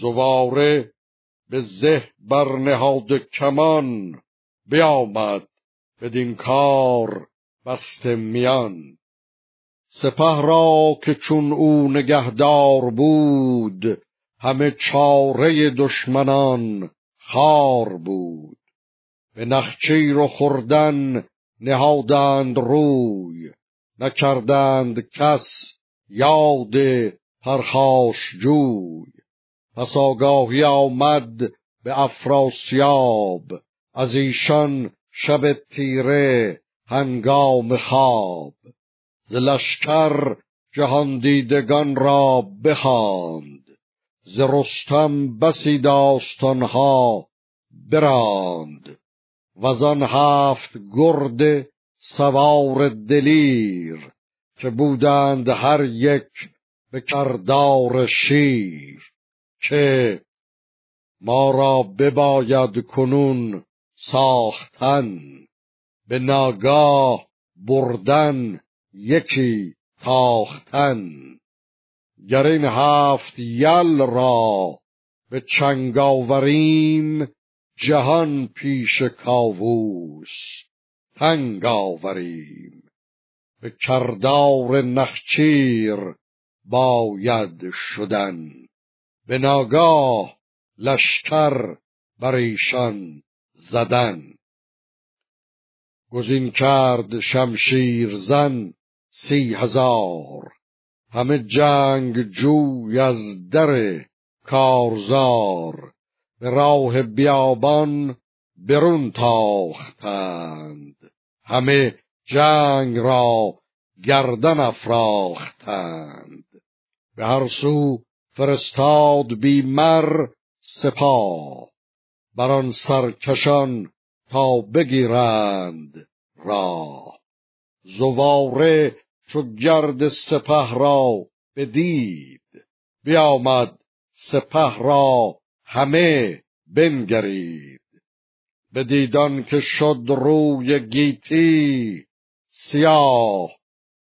زواره به زه برنهاد کمان بیامد بدین کار بست میان. سپه را که چون او نگهدار بود همه چاره دشمنان خار بود. به نخچیر و خوردن نهادند روی نکردند کس یاد پرخاش جوی. پس آگاهی آمد به افراسیاب. از ایشان شب تیره هنگام خواب. ز لشکر جهان دیدگان را بخواند. ز رستم بسی داستانها براند. وزان هفت گرد سوار دلیر که بودند هر یک به کردار شیر. که ما را بباید کنون ساختن به ناگاه بردن یکی تاختن. گر این هفت یل را به چنگ آوریم جهان پیش کاووس تنگ آوریم. به کردار نخچیر باید شدن. به ناگاه لشکر بر ایشان زدن. گزین کرد شمشیر زن سی هزار. همه جنگ جوی از در کارزار. به راه بیابان برون تاختند. همه جنگ را گردن افراختند. به هر سو فرستاد بیمر سپاه. بر آن سرکشان تا بگیرند راه. زواره چو گرد سپه را بدید. بیامد سپه را همه بنگرید. بدیدان که شد روی گیتی سیاه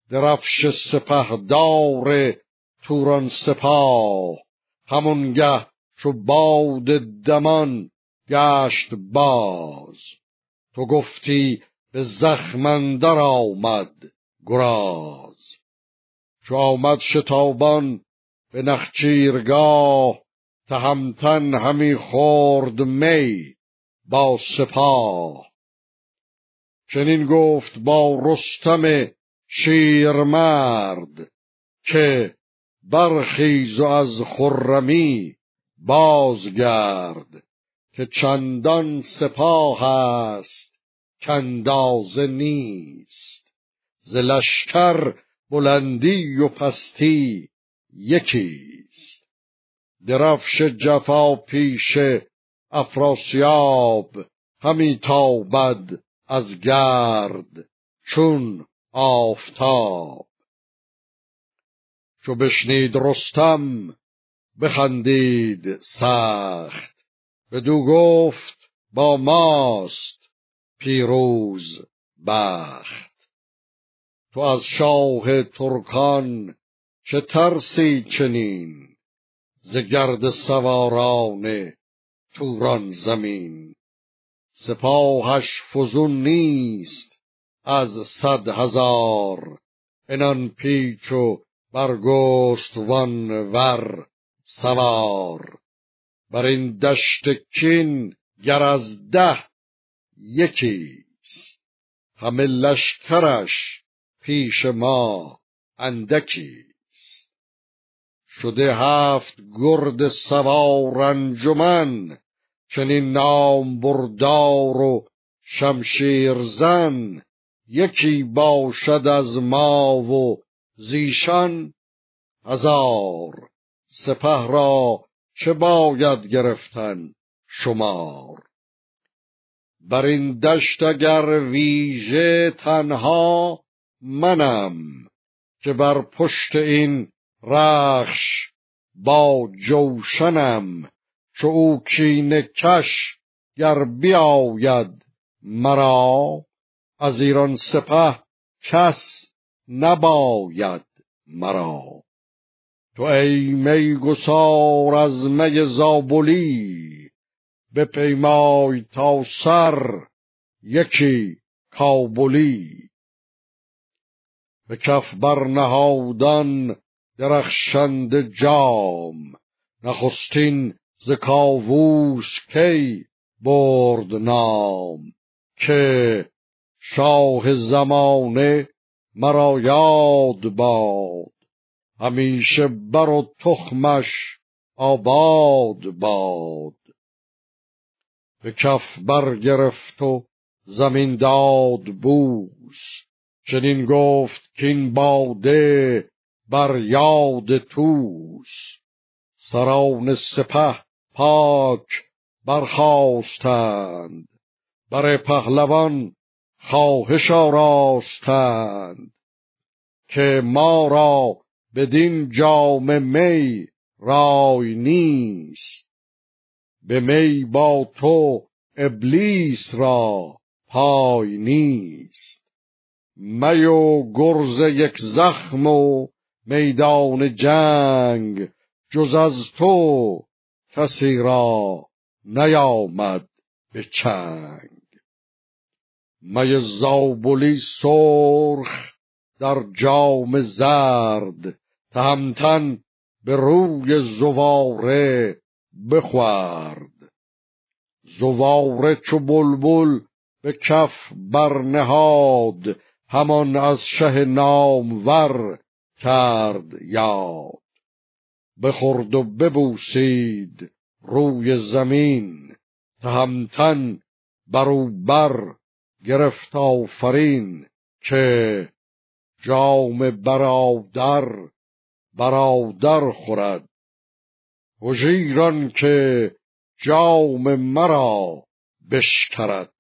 درفش سپهدار توران سپاه همونگه چو باد دمان گشت باز. تو گفتی به زخمندر آمد گراز. چو آمد شتابان به نخچیرگاه تهمتن همی خورد می با سپاه. چنین گفت با رستم شیرمرد که برخیز و از خرمی بازگرد که چندان سپاه است کندازه نیست. ز لشکر بلندی و پستی یکیست. درفش جفا پیش افراسیاب همی تابد از گرد چون آفتاب. چو بشنید رستم بخندید سخت. بدو گفت با ماست پیروز بخت. تو از شاه ترکان چه ترسی چنین؟ ز گرد سواران توران زمین. سپاهش فزون نیست از صد هزار انان پیچ و برگستوان ور سوار. بر این دشت کین گر از ده یکیست. همه لشکرش پیش ما اندکیست. شده هفت گرد سوار انجمن چنین نام بردار و شمشیر زن. یکی باشد از ما و زیشان هزار سپه را چه باید گرفتن شمار. بر این دشت اگر ویژه تنها منم که بر پشت این رخش با جوشنم چو او کینه کش گر بیاید مرا از ایران سپه کس نباید مرا. تو ای می گسار از می زابلی پیمای تا سر یکی کابلی. به کف برنهادان درخشند جام نخستین ز کاووس کی برد نام. که شاه زمانه مرا یاد باد. همیشه بر و تخمش آباد باد. به کف برگرفت و زمین داد بوس. چنین گفت که این باده بر یاد توس. سران سپه پاک برخواستند بر پهلوان خواهش آراستند که ما را بدین جام می رای نیست. به می با تو ابلیس را پای نیست. می و گرز یک زخم و میدان جنگ جز از تو کسی را نیامد به چنگ. می زابلی سرخ در جام زرد تهمتن به روی زواره بخورد؟ زواره چو بلبل به کف برنهاد همان از شه نامور کرد یاد. بخورد و ببوسید روی زمین تهمتن برو بر گرفت آفرین که جام برادر برادر خورد. هژیران که جام مرا بشکرد.